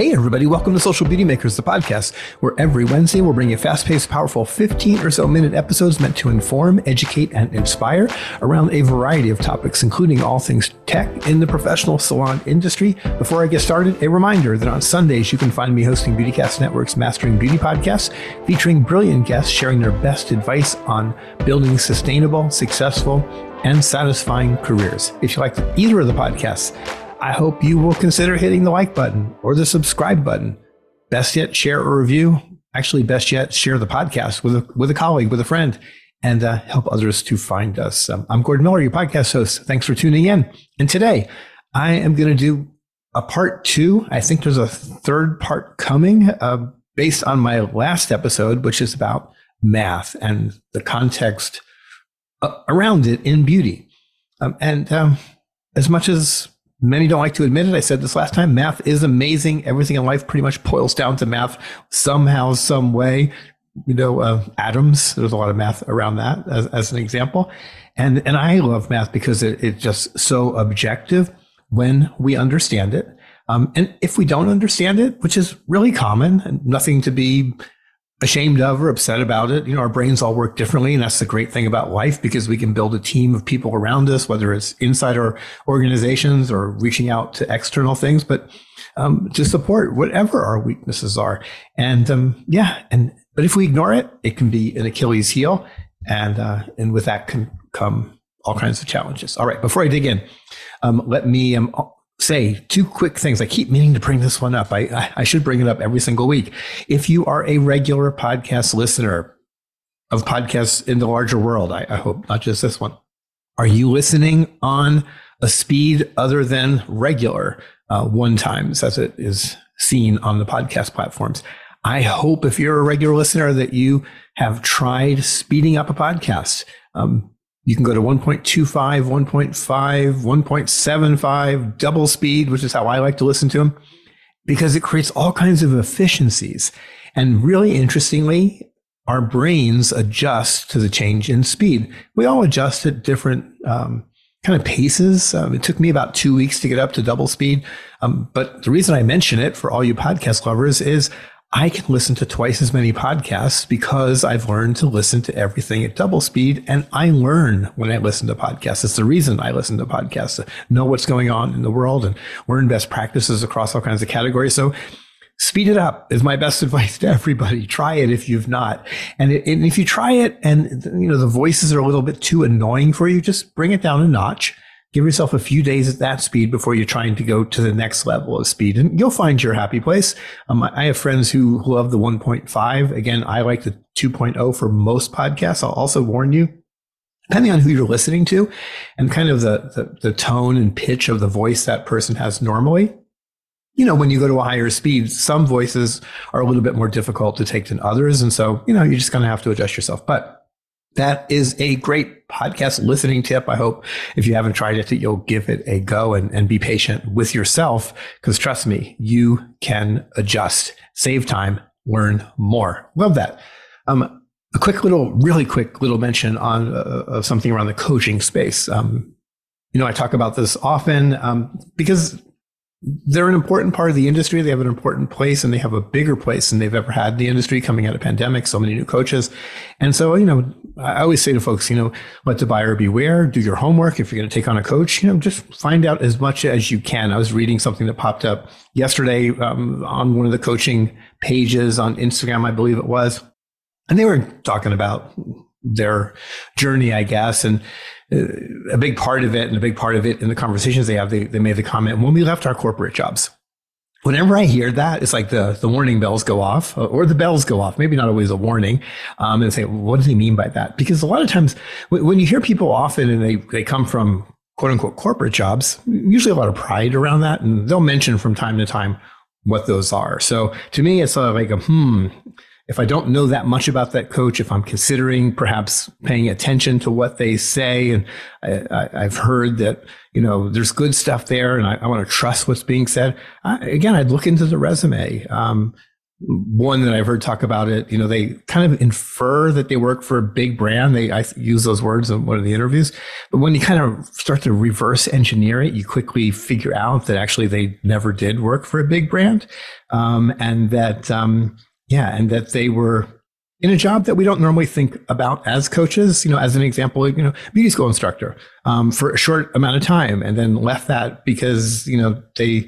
Hey, everybody, welcome to Social Beauty Makers, the podcast, where every Wednesday we'll bring you fast paced, powerful 15 or so minute episodes meant to inform, educate, and inspire around a variety of topics, including all things tech in the professional salon industry. Before I get started, a reminder that on Sundays you can find me hosting Beautycast Network's Mastering Beauty podcast, featuring brilliant guests sharing their best advice on building sustainable, successful, and satisfying careers. If you like either of the podcasts, I hope you will consider hitting the like button or the subscribe button. Best yet, share or review. Actually, best yet, share the podcast with a, with a colleague, with a friend, and uh, help others to find us. Um, I'm Gordon Miller, your podcast host. Thanks for tuning in. And today, I am going to do a part two. I think there's a third part coming uh, based on my last episode, which is about math and the context uh, around it in beauty. Um, and um, as much as Many don't like to admit it. I said this last time. Math is amazing. Everything in life pretty much boils down to math somehow, some way. You know, uh, atoms. There's a lot of math around that as, as an example, and and I love math because it, it's just so objective when we understand it. Um, and if we don't understand it, which is really common, and nothing to be ashamed of or upset about it. You know, our brains all work differently. And that's the great thing about life because we can build a team of people around us, whether it's inside our organizations or reaching out to external things, but um, to support whatever our weaknesses are. And um, yeah, and but if we ignore it, it can be an Achilles heel. And uh, and with that can come all kinds of challenges. All right, before I dig in, um, let me um, say two quick things. I keep meaning to bring this one up. I, I should bring it up every single week. If you are a regular podcast listener of podcasts in the larger world, I, I hope not just this one, are you listening on a speed other than regular uh, one times as it is seen on the podcast platforms? I hope if you're a regular listener that you have tried speeding up a podcast. Um, you can go to 1.25, 1.5, 1.75, double speed, which is how I like to listen to them, because it creates all kinds of efficiencies. And really interestingly, our brains adjust to the change in speed. We all adjust at different um, kind of paces. Um, it took me about two weeks to get up to double speed. Um, but the reason I mention it for all you podcast lovers is I can listen to twice as many podcasts because I've learned to listen to everything at double speed. And I learn when I listen to podcasts. It's the reason I listen to podcasts to know what's going on in the world and learn best practices across all kinds of categories. So speed it up is my best advice to everybody. Try it if you've not. And, it, and if you try it and you know the voices are a little bit too annoying for you, just bring it down a notch give yourself a few days at that speed before you're trying to go to the next level of speed and you'll find your happy place. Um, I have friends who love the 1.5. Again, I like the 2.0 for most podcasts. I'll also warn you, depending on who you're listening to and kind of the, the, the tone and pitch of the voice that person has normally. You know, when you go to a higher speed, some voices are a little bit more difficult to take than others. And so, you know, you're just going to have to adjust yourself. But that is a great podcast listening tip. I hope if you haven't tried it, that you'll give it a go and, and be patient with yourself. Because trust me, you can adjust, save time, learn more. Love that. Um, a quick little, really quick little mention on uh, something around the coaching space. Um, you know, I talk about this often um, because they're an important part of the industry. They have an important place and they have a bigger place than they've ever had in the industry coming out of pandemic. So many new coaches. And so, you know, I always say to folks, you know, let the buyer beware, do your homework. If you're going to take on a coach, you know, just find out as much as you can. I was reading something that popped up yesterday um, on one of the coaching pages on Instagram, I believe it was. And they were talking about their journey, I guess. And a big part of it, and a big part of it in the conversations they have, they, they made the comment when we left our corporate jobs. Whenever I hear that, it's like the, the warning bells go off, or the bells go off. Maybe not always a warning, um, and say, what does he mean by that? Because a lot of times, when you hear people often and they they come from quote unquote corporate jobs, usually a lot of pride around that, and they'll mention from time to time what those are. So to me, it's sort of like a hmm if I don't know that much about that coach, if I'm considering perhaps paying attention to what they say, and I, have heard that you know there's good stuff there, and I, I want to trust what's being said. I, again, I'd look into the resume. Um, one that I've heard talk about it, you know, they kind of infer that they work for a big brand. They I use those words in one of the interviews, but when you kind of start to reverse engineer it, you quickly figure out that actually they never did work for a big brand, um, and that um, yeah, and that they were in a job that we don't normally think about as coaches. You know, as an example, you know, beauty school instructor um, for a short amount of time, and then left that because you know they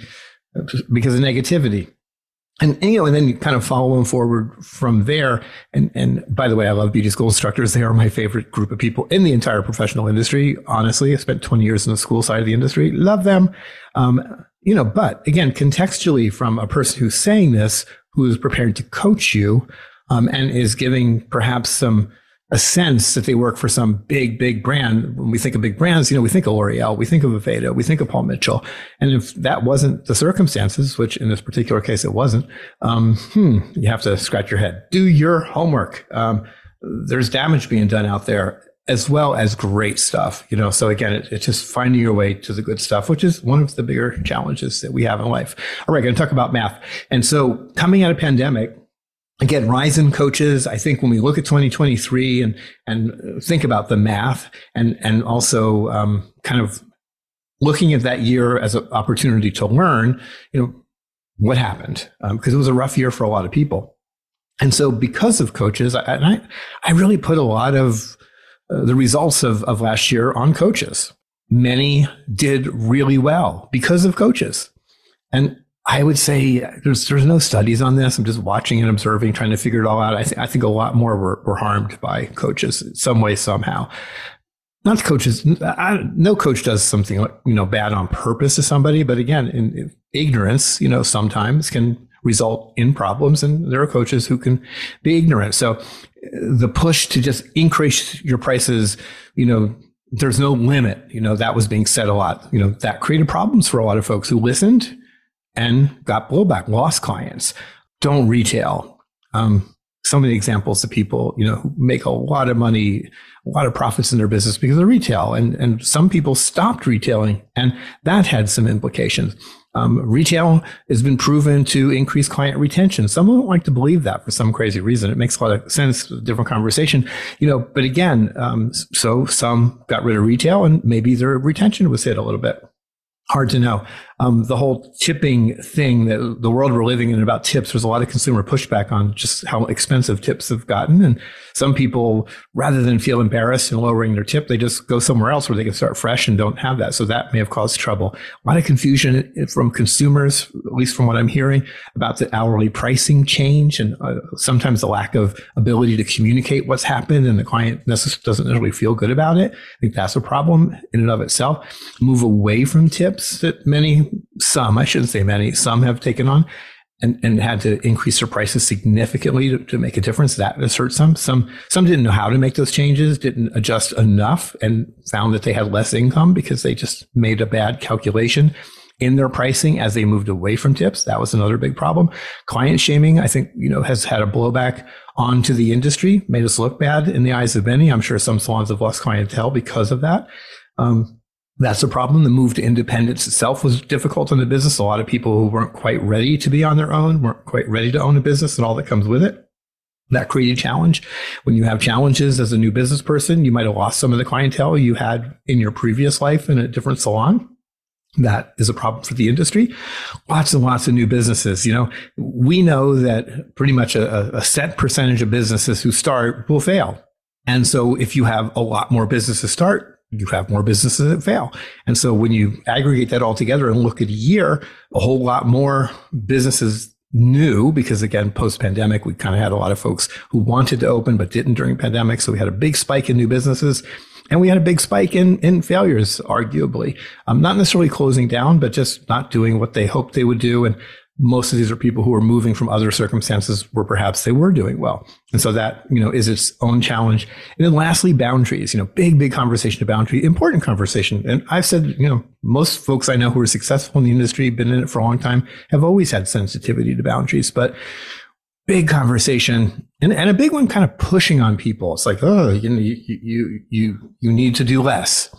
because of negativity and, and, you know, and then you kind of follow them forward from there. And and by the way, I love beauty school instructors. They are my favorite group of people in the entire professional industry. Honestly, I spent 20 years in the school side of the industry. Love them. Um, you know, but again, contextually from a person who's saying this, who is prepared to coach you, um, and is giving perhaps some a sense that they work for some big, big brand. When we think of big brands, you know, we think of L'Oreal, we think of Aveda, we think of Paul Mitchell. And if that wasn't the circumstances, which in this particular case it wasn't, um, hmm, you have to scratch your head. Do your homework. Um, there's damage being done out there as well as great stuff, you know. So again, it, it's just finding your way to the good stuff, which is one of the bigger challenges that we have in life. All right, going to talk about math. And so coming out of pandemic, again, rise in coaches, I think when we look at 2023 and, and think about the math and, and also um, kind of looking at that year as an opportunity to learn, you know, what happened? Because um, it was a rough year for a lot of people. And so because of coaches, I, I, I really put a lot of uh, the results of, of last year on coaches. Many did really well because of coaches. And I would say there's there's no studies on this. I'm just watching and observing, trying to figure it all out. I, th- I think a lot more were, were harmed by coaches some way somehow. Not the coaches. I, no coach does something you know bad on purpose to somebody, but again, in, in ignorance, you know, sometimes can result in problems, and there are coaches who can be ignorant. So the push to just increase your prices, you know, there's no limit. You know, that was being said a lot. You know, that created problems for a lot of folks who listened and got blowback, lost clients. Don't retail. Um, some of the examples of people, you know, who make a lot of money, a lot of profits in their business because of retail. And, and some people stopped retailing and that had some implications. Um, retail has been proven to increase client retention. Some don't like to believe that for some crazy reason. It makes a lot of sense, different conversation, you know, but again, um, so some got rid of retail and maybe their retention was hit a little bit hard to know. Um, the whole tipping thing that the world we're living in about tips, there's a lot of consumer pushback on just how expensive tips have gotten. And some people, rather than feel embarrassed and lowering their tip, they just go somewhere else where they can start fresh and don't have that. So that may have caused trouble. A lot of confusion from consumers, at least from what I'm hearing about the hourly pricing change and uh, sometimes the lack of ability to communicate what's happened and the client doesn't necessarily feel good about it. I think that's a problem in and of itself. Move away from tips that many, some, I shouldn't say many, some have taken on and, and had to increase their prices significantly to, to make a difference. That has hurt some. Some some didn't know how to make those changes, didn't adjust enough, and found that they had less income because they just made a bad calculation in their pricing as they moved away from tips. That was another big problem. Client shaming, I think, you know, has had a blowback onto the industry, made us look bad in the eyes of many. I'm sure some salons have lost clientele because of that. Um, that's a problem. The move to independence itself was difficult in the business. A lot of people who weren't quite ready to be on their own, weren't quite ready to own a business and all that comes with it. That created challenge. When you have challenges as a new business person, you might have lost some of the clientele you had in your previous life in a different salon. That is a problem for the industry. Lots and lots of new businesses. You know, we know that pretty much a, a set percentage of businesses who start will fail. And so if you have a lot more businesses start, you have more businesses that fail. And so when you aggregate that all together and look at a year, a whole lot more businesses new because again, post pandemic, we kind of had a lot of folks who wanted to open but didn't during pandemic. So we had a big spike in new businesses and we had a big spike in, in failures, arguably. Um, not necessarily closing down, but just not doing what they hoped they would do. And most of these are people who are moving from other circumstances where perhaps they were doing well. And so that, you know, is its own challenge. And then lastly, boundaries, you know, big, big conversation of boundary, important conversation. And I've said, you know, most folks I know who are successful in the industry, been in it for a long time, have always had sensitivity to boundaries, but big conversation and, and a big one kind of pushing on people. It's like, oh, you know, you, you, you, you need to do less.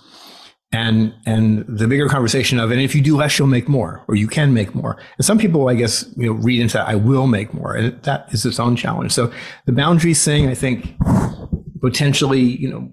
And and the bigger conversation of and if you do less you'll make more or you can make more. And some people i guess you know read into that, i will make more. And that is its own challenge. So the boundaries thing i think potentially you know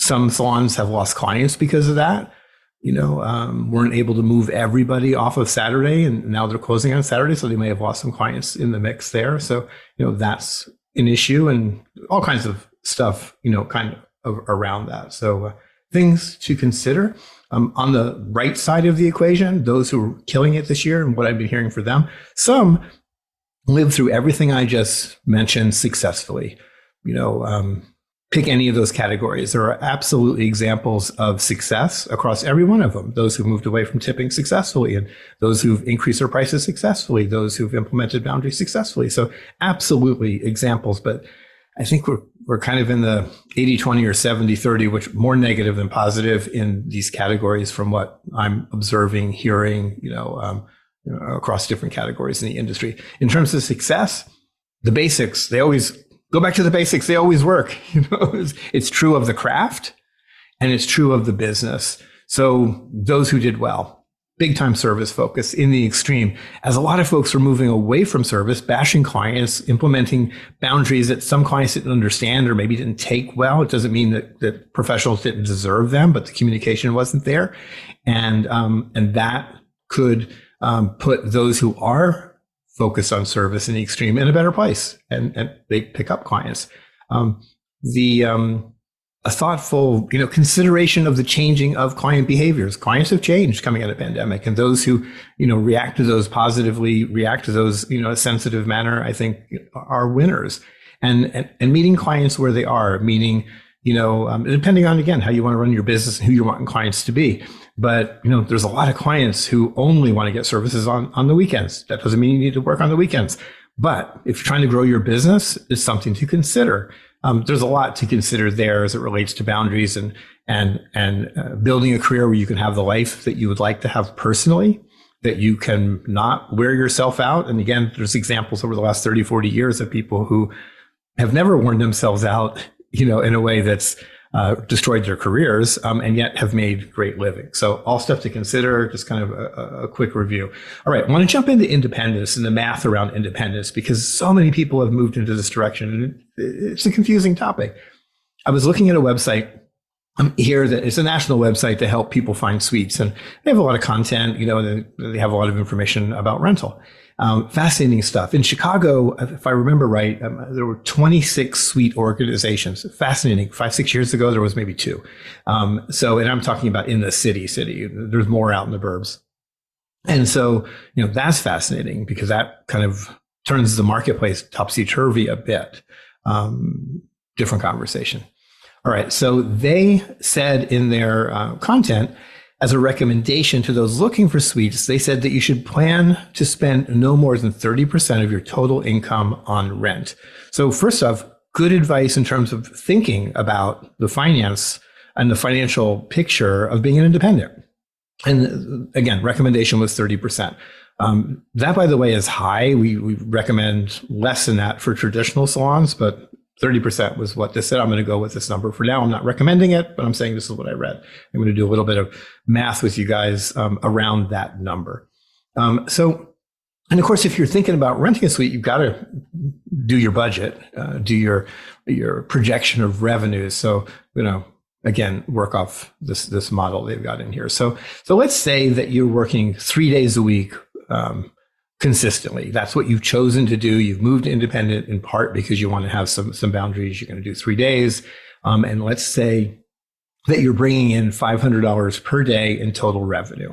some salons have lost clients because of that. You know um, weren't able to move everybody off of saturday and now they're closing on saturday so they may have lost some clients in the mix there. So you know that's an issue and all kinds of stuff you know kind of around that. So uh, things to consider. Um, on the right side of the equation, those who are killing it this year and what I've been hearing for them, some live through everything I just mentioned successfully. You know, um, pick any of those categories. There are absolutely examples of success across every one of them. Those who've moved away from tipping successfully, and those who've increased their prices successfully, those who've implemented boundaries successfully. So, absolutely examples. But I think we're we're kind of in the 80 20 or 70 30 which more negative than positive in these categories from what i'm observing hearing you know, um, you know, across different categories in the industry. In terms of success the basics they always go back to the basics they always work you know? It's, it's true of the craft and it's true of the business. So those who did well big time service focus in the extreme. As a lot of folks were moving away from service bashing clients implementing boundaries that some clients didn't understand or maybe didn't take well it doesn't mean that, that professionals didn't deserve them but the communication wasn't there. And um, and that could um, put those who are focused on service in the extreme in a better place and, and they pick up clients. Um, the um, a thoughtful, you know, consideration of the changing of client behaviors. Clients have changed coming out of pandemic, and those who, you know, react to those positively, react to those, you know, a sensitive manner, I think, are winners. And and, and meeting clients where they are, meaning, you know, um, depending on again how you want to run your business and who you want clients to be. But you know, there's a lot of clients who only want to get services on on the weekends. That doesn't mean you need to work on the weekends. But if you're trying to grow your business, it's something to consider um, there's a lot to consider there as it relates to boundaries and and and uh, building a career where you can have the life that you would like to have personally that you can not wear yourself out. And again there's examples over the last 30 40 years of people who have never worn themselves out you know in a way that's uh, destroyed their careers um, and yet have made great living. So all stuff to consider, just kind of a, a quick review. All right, I want to jump into independence and the math around independence because so many people have moved into this direction and it's a confusing topic. I was looking at a website um, here that it's a national website to help people find suites and they have a lot of content, you know, they, they have a lot of information about rental. Um, fascinating stuff. In Chicago, if I remember right, um, there were 26 suite organizations. Fascinating. Five, six years ago, there was maybe two. Um, so, and I'm talking about in the city, city. There's more out in the burbs. And so, you know, that's fascinating because that kind of turns the marketplace topsy turvy a bit. Um, different conversation. All right. So they said in their uh, content as a recommendation to those looking for suites, they said that you should plan to spend no more than 30% of your total income on rent. So, first off, good advice in terms of thinking about the finance and the financial picture of being an independent. And again, recommendation was 30%. Um, that, by the way, is high. We, we recommend less than that for traditional salons, but 30% was what this said. I'm going to go with this number for now. I'm not recommending it, but I'm saying this is what I read. I'm going to do a little bit of math with you guys um, around that number. Um, so, and of course, if you're thinking about renting a suite, you've got to do your budget, uh, do your your projection of revenues. So, you know, again, work off this this model they've got in here. So, so let's say that you're working three days a week. Um, consistently. That's what you've chosen to do. You've moved independent in part because you want to have some some boundaries. You're going to do three days, um, and let's say that you're bringing in five hundred dollars per day in total revenue.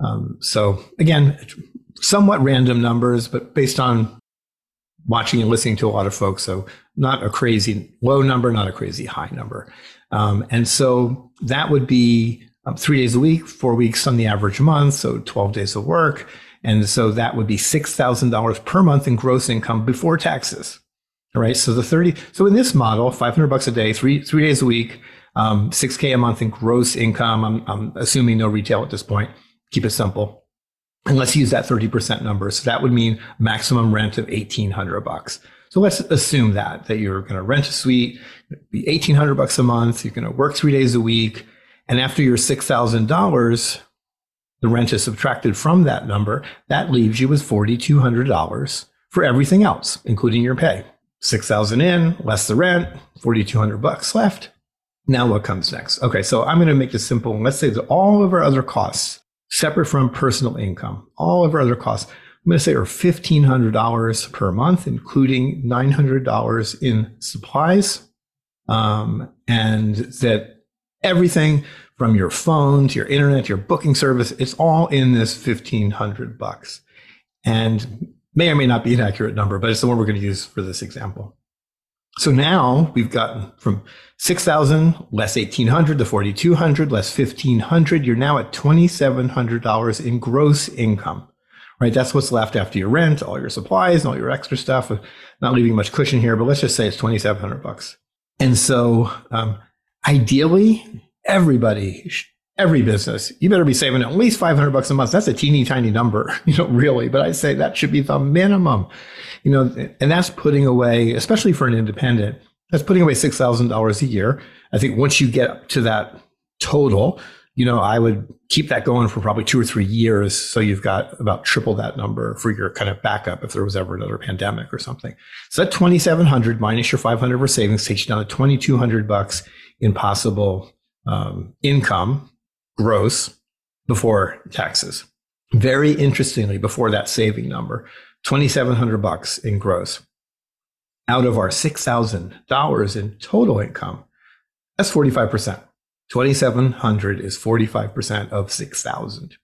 Um, so again, somewhat random numbers, but based on watching and listening to a lot of folks, so not a crazy low number, not a crazy high number. Um, and so that would be um, three days a week, four weeks on the average month, so 12 days of work. And so that would be $6,000 per month in gross income before taxes. All right. So the 30, so in this model, 500 bucks a day, three, three days a week, um, 6K a month in gross income. I'm, I'm assuming no retail at this point. Keep it simple. And let's use that 30% number. So that would mean maximum rent of 1800 bucks. So let's assume that, that you're going to rent a suite, be 1800 bucks a month. You're going to work three days a week And after your $6,000, the rent is subtracted from that number. That leaves you with $4,200 for everything else, including your pay. 6,000 in, less the rent, 4,200 bucks left. Now what comes next? Okay, so I'm going to make this simple. Let's say that all of our other costs, separate from personal income, all of our other costs, I'm going to say are $1,500 per month, including $900 in supplies. Um, and that everything from your phone to your internet to your booking service, it's all in this 1500 bucks. And may or may not be an accurate number, but it's the one we're going to use for this example. So now we've gotten from 6,000 less 1,800 to 4,200 less 1,500. You're now at $2,700 in gross income, right? That's what's left after your rent, all your supplies, and all your extra stuff. Not leaving much cushion here, but let's just say it's 2,700 bucks. And so, um, ideally, everybody every business, you better be saving at least 500 bucks a month. That's a teeny tiny number, you know, really, but I say that should be the minimum, you know, and that's putting away, especially for an independent, that's putting away $6,000 a year. I think once you get to that total, you know, I would keep that going for probably two or three years. So you've got about triple that number for your kind of backup if there was ever another pandemic or something. So that 2,700 minus your 500 for savings takes you down to 2,200 bucks in possible um, income gross before taxes. Very interestingly, before that saving number, 2,700 bucks in gross. Out of our $6,000 in total income, that's 45%. 2,700 is 45% of 6,000.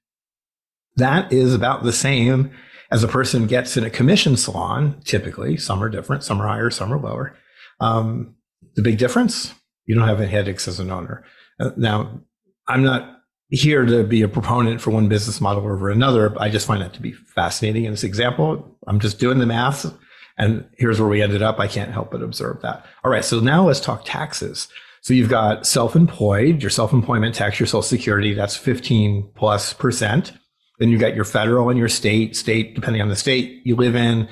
That is about the same as a person gets in a commission salon, typically. Some are different, some are higher, some are lower. Um, the big difference, you don't have any headaches as an owner. Uh, now, I'm not here to be a proponent for one business model over another. I just find that to be fascinating in this example. I'm just doing the math and here's where we ended up. I can't help but observe that. All right. So now let's talk taxes. So you've got self-employed, your self-employment tax, your social security, that's 15 plus percent. Then you've got your federal and your state, state, depending on the state you live in,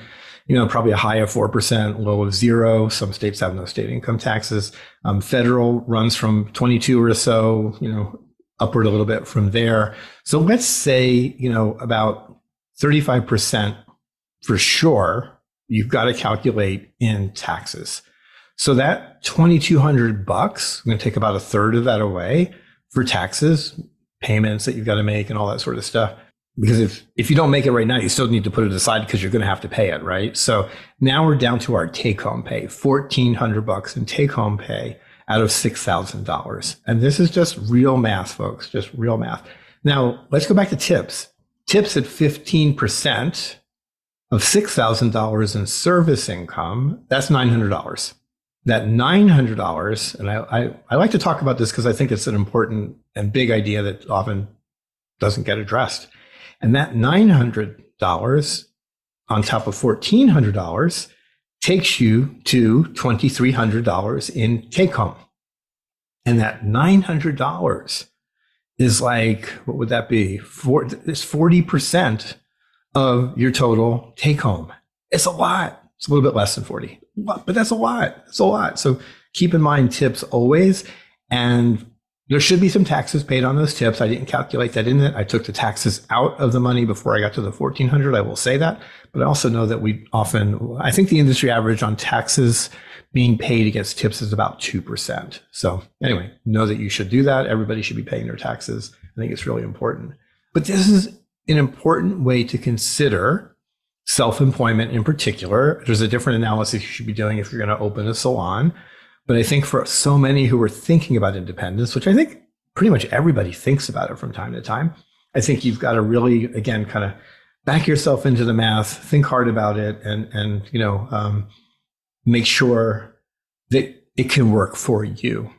you know, probably a high of 4%, low of zero. Some states have no state income taxes. Um, federal runs from 22 or so, you know, upward a little bit from there. So let's say, you know, about 35% for sure, you've got to calculate in taxes. So that 2200 bucks, I'm going to take about a third of that away for taxes, payments that you've got to make and all that sort of stuff. Because if, if you don't make it right now, you still need to put it aside because you're going to have to pay it, right? So now we're down to our take home pay, 1400 bucks in take home pay out of $6,000. And this is just real math, folks, just real math. Now, let's go back to tips. Tips at 15% of $6,000 in service income, that's $900. That $900, and I, I, I like to talk about this because I think it's an important and big idea that often doesn't get addressed. And that $900 on top of $1,400 takes you to $2,300 in take home. And that $900 is like, what would that be? It's 40% of your total take home. It's a lot. It's a little bit less than 40, but that's a lot. It's a lot. So keep in mind tips always. And there should be some taxes paid on those tips. I didn't calculate that in it. I took the taxes out of the money before I got to the 1400. I will say that, but I also know that we often, I think the industry average on taxes being paid against tips is about 2%. So anyway, know that you should do that. Everybody should be paying their taxes. I think it's really important. But this is an important way to consider self-employment in particular. There's a different analysis you should be doing if you're going to open a salon. But I think for so many who are thinking about independence, which I think pretty much everybody thinks about it from time to time, I think you've got to really, again, kind of back yourself into the math, think hard about it, and and you know, um, make sure that it can work for you.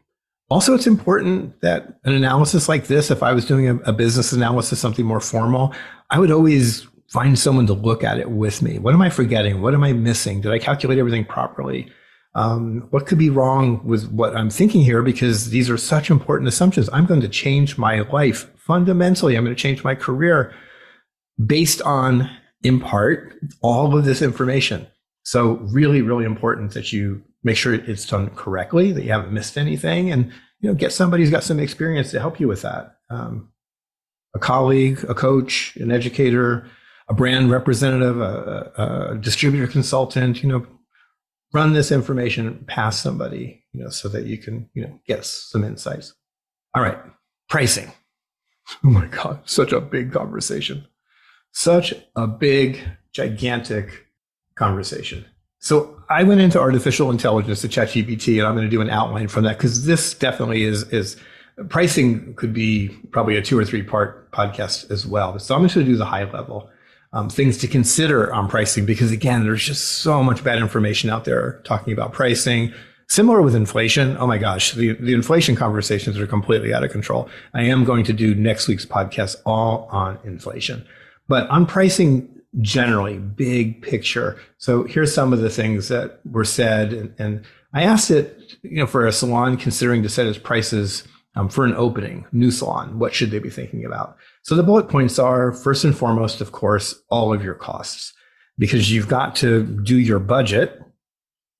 Also, it's important that an analysis like this, if I was doing a, a business analysis, something more formal, I would always find someone to look at it with me. What am I forgetting? What am I missing? Did I calculate everything properly? Um, what could be wrong with what I'm thinking here? Because these are such important assumptions. I'm going to change my life fundamentally. I'm going to change my career based on, in part, all of this information. So, really, really important that you make sure it's done correctly, that you haven't missed anything. And, you know, get somebody who's got some experience to help you with that. Um, a colleague, a coach, an educator, a brand representative, a, a, distributor consultant, you know, run this information past somebody, you know, so that you can, you know, get some insights. All right, pricing. Oh my God, such a big conversation. Such a big, gigantic conversation. So I went into artificial intelligence to ChatGPT, and I'm going to do an outline from that because this definitely is is pricing could be probably a two or three part podcast as well. So I'm just going to do the high level um, things to consider on pricing because again, there's just so much bad information out there talking about pricing. Similar with inflation. Oh my gosh, the, the inflation conversations are completely out of control. I am going to do next week's podcast all on inflation. But on pricing generally, big picture. So here's some of the things that were said. And, and I asked it, you know, for a salon considering to set its prices um, for an opening, new salon, what should they be thinking about? So the bullet points are first and foremost, of course, all of your costs, because you've got to do your budget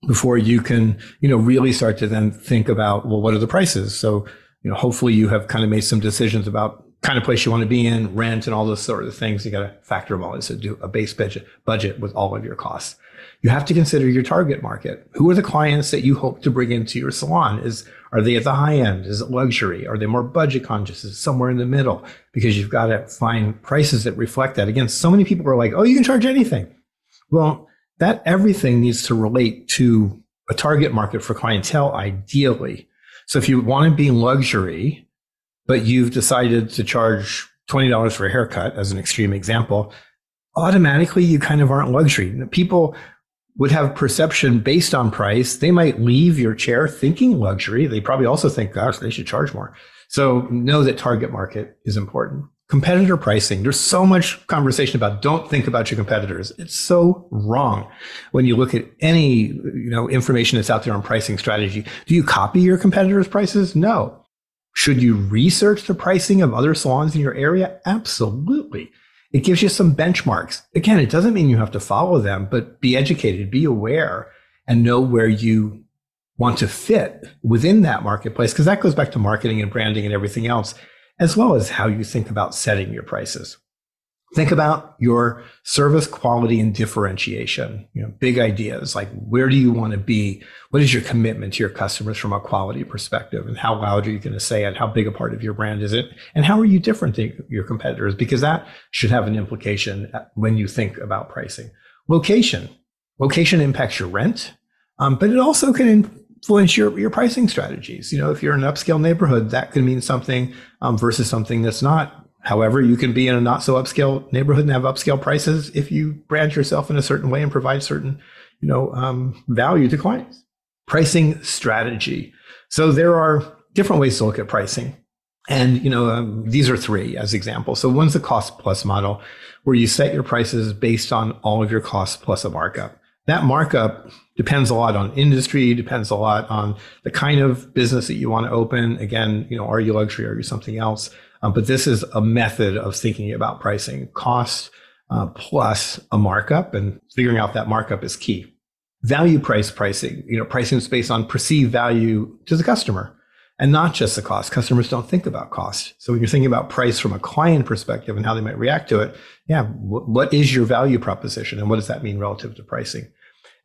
before you can, you know, really start to then think about, well, what are the prices? So, you know, hopefully you have kind of made some decisions about kind of place you want to be in, rent, and all those sort of things. You got to factor them all in. So do a base budget budget with all of your costs. You have to consider your target market. Who are the clients that you hope to bring into your salon? Is are they at the high end? Is it luxury? Are they more budget conscious? Is it somewhere in the middle? Because you've got to find prices that reflect that. Again, so many people are like, "Oh, you can charge anything." Well, that everything needs to relate to a target market for clientele, ideally. So if you want to be luxury, but you've decided to charge $20 for a haircut as an extreme example, automatically you kind of aren't luxury. People would have perception based on price. They might leave your chair thinking luxury. They probably also think, gosh, they should charge more. So know that target market is important. Competitor pricing. There's so much conversation about don't think about your competitors. It's so wrong. When you look at any, you know, information that's out there on pricing strategy, do you copy your competitors' prices? No. Should you research the pricing of other salons in your area? Absolutely. It gives you some benchmarks. Again, it doesn't mean you have to follow them, but be educated, be aware, and know where you want to fit within that marketplace, because that goes back to marketing and branding and everything else, as well as how you think about setting your prices. Think about your service quality and differentiation. You know, big ideas like where do you want to be? What is your commitment to your customers from a quality perspective? And how loud are you going to say it? How big a part of your brand is it? And how are you different than your competitors? Because that should have an implication when you think about pricing. Location. Location impacts your rent, um, but it also can influence your, your pricing strategies. You know, if you're in an upscale neighborhood, that could mean something um, versus something that's not However, you can be in a not so upscale neighborhood and have upscale prices if you brand yourself in a certain way and provide certain, you know, um, value to clients. Pricing strategy. So there are different ways to look at pricing. And, you know, um, these are three as examples. So one's the cost plus model where you set your prices based on all of your costs plus a markup. That markup depends a lot on industry, depends a lot on the kind of business that you want to open. Again, you know, are you luxury? Are you something else? Um, but this is a method of thinking about pricing cost uh, plus a markup, and figuring out that markup is key. Value price pricing, you know, pricing is based on perceived value to the customer and not just the cost. Customers don't think about cost. So when you're thinking about price from a client perspective and how they might react to it, yeah, what is your value proposition and what does that mean relative to pricing?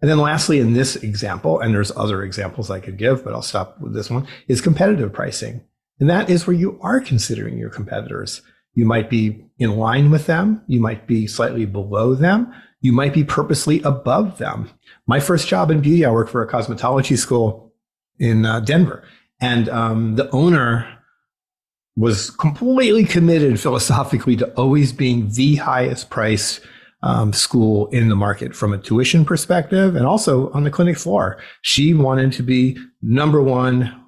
And then lastly, in this example, and there's other examples I could give, but I'll stop with this one, is competitive pricing. And that is where you are considering your competitors. You might be in line with them. You might be slightly below them. You might be purposely above them. My first job in beauty, I worked for a cosmetology school in uh, Denver. And um, the owner was completely committed philosophically to always being the highest priced um, school in the market from a tuition perspective and also on the clinic floor. She wanted to be number one.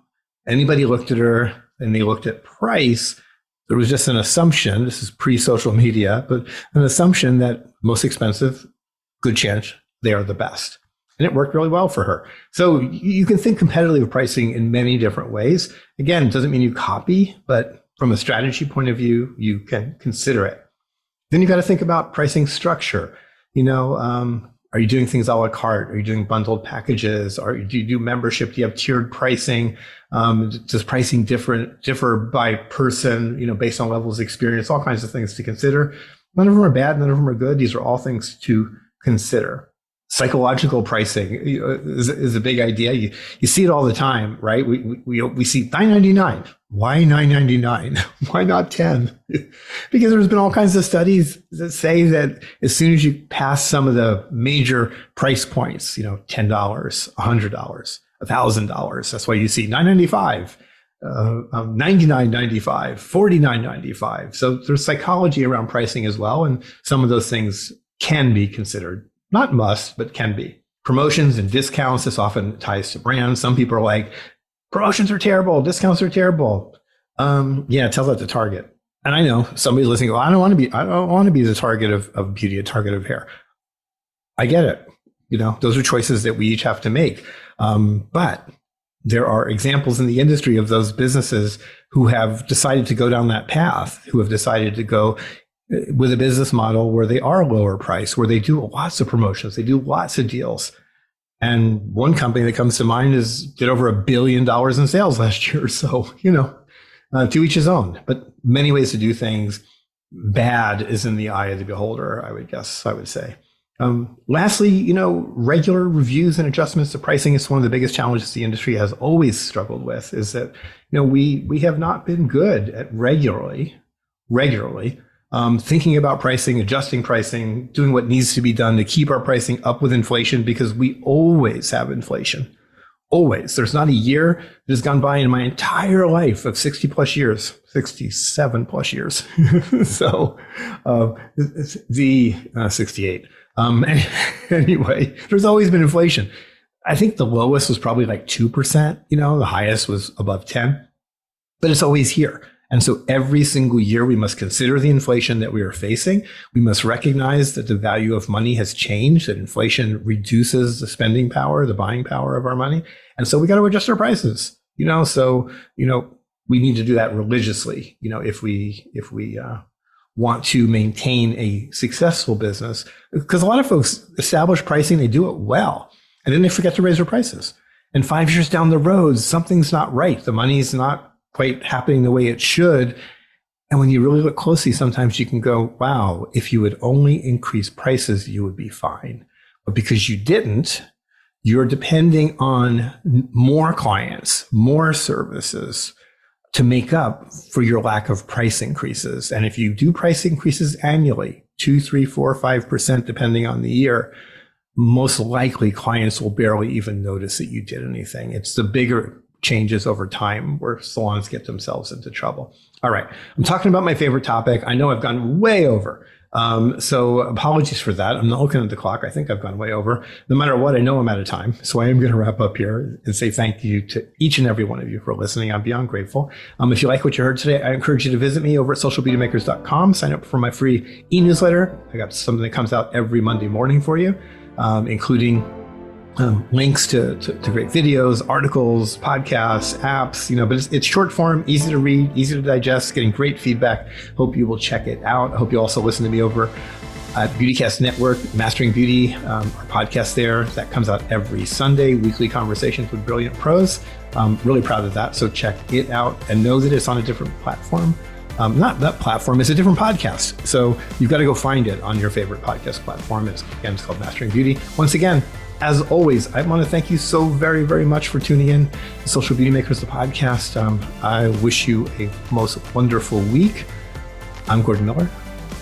Anybody looked at her, and they looked at price, there was just an assumption this is pre social media, but an assumption that most expensive, good chance they are the best. And it worked really well for her. So you can think competitive pricing in many different ways. Again, it doesn't mean you copy, but from a strategy point of view, you can consider it. Then you've got to think about pricing structure. You know, um, Are you doing things a la carte? Are you doing bundled packages? Are do you do membership? Do you have tiered pricing? Um, does pricing different differ by person? You know, based on levels of experience, all kinds of things to consider. None of them are bad. None of them are good. These are all things to consider psychological pricing is, is, a big idea. You, you see it all the time, right? We, we, we see 999. Why 999? Why not 10? because there's been all kinds of studies that say that as soon as you pass some of the major price points, you know, $10, $100, $1,000, that's why you see 995. Uh, um, 99.95 49.95 so there's psychology around pricing as well and some of those things can be considered not must, but can be. Promotions and discounts, this often ties to brands. Some people are like, promotions are terrible, discounts are terrible. Um, yeah, tell that to Target. And I know somebody's listening, well, I don't want to be, I don't want to be the target of, of beauty, a target of hair. I get it. You know, those are choices that we each have to make. Um, but there are examples in the industry of those businesses who have decided to go down that path, who have decided to go with a business model where they are lower price, where they do lots of promotions, they do lots of deals. And one company that comes to mind is did over a billion dollars in sales last year. So, you know, uh, to each his own, but many ways to do things. Bad is in the eye of the beholder, I would guess, I would say. Um, lastly, you know, regular reviews and adjustments to pricing is one of the biggest challenges the industry has always struggled with. Is that you know we we have not been good at regularly regularly um, thinking about pricing, adjusting pricing, doing what needs to be done to keep our pricing up with inflation because we always have inflation. Always. There's not a year that has gone by in my entire life of 60 plus years, 67 plus years. so uh, the uh, 68. Um, anyway, there's always been inflation. I think the lowest was probably like 2%, you know, the highest was above 10, but it's always here. And so every single year, we must consider the inflation that we are facing. We must recognize that the value of money has changed, that inflation reduces the spending power, the buying power of our money. And so we got to adjust our prices, you know, so, you know, we need to do that religiously, you know, if we, if we, uh, want to maintain a successful business because a lot of folks establish pricing, they do it well, and then they forget to raise their prices. And five years down the road, something's not right. The money's not quite happening the way it should. And when you really look closely, sometimes you can go, wow, if you would only increase prices, you would be fine. But because you didn't, you're depending on more clients, more services to make up for your lack of price increases. And if you do price increases annually, two, three, four, five percent, depending on the year, most likely clients will barely even notice that you did anything. It's the bigger changes over time where salons get themselves into trouble. All right. I'm talking about my favorite topic. I know I've gone way over. Um, so apologies for that. I'm not looking at the clock. I think I've gone way over. No matter what, I know I'm out of time. So I am going to wrap up here and say thank you to each and every one of you for listening. I'm beyond grateful. Um, if you like what you heard today, I encourage you to visit me over at socialbeautymakers.com. Sign up for my free e-newsletter. I got something that comes out every Monday morning for you, um, including um, links to, to, to, great videos, articles, podcasts, apps, you know, but it's, it's, short form, easy to read, easy to digest, getting great feedback. Hope you will check it out. I hope you also listen to me over at Beautycast Network, Mastering Beauty, um, our podcast there. That comes out every Sunday, weekly conversations with brilliant pros. I'm really proud of that. So check it out and know that it's on a different platform. Um, not that platform, it's a different podcast. So you've got to go find it on your favorite podcast platform. It's, again, it's called Mastering Beauty. Once again, as always, I want to thank you so very, very much for tuning in to Social Beauty Makers, the podcast. Um, I wish you a most wonderful week. I'm Gordon Miller,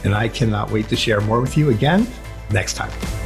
and I cannot wait to share more with you again next time.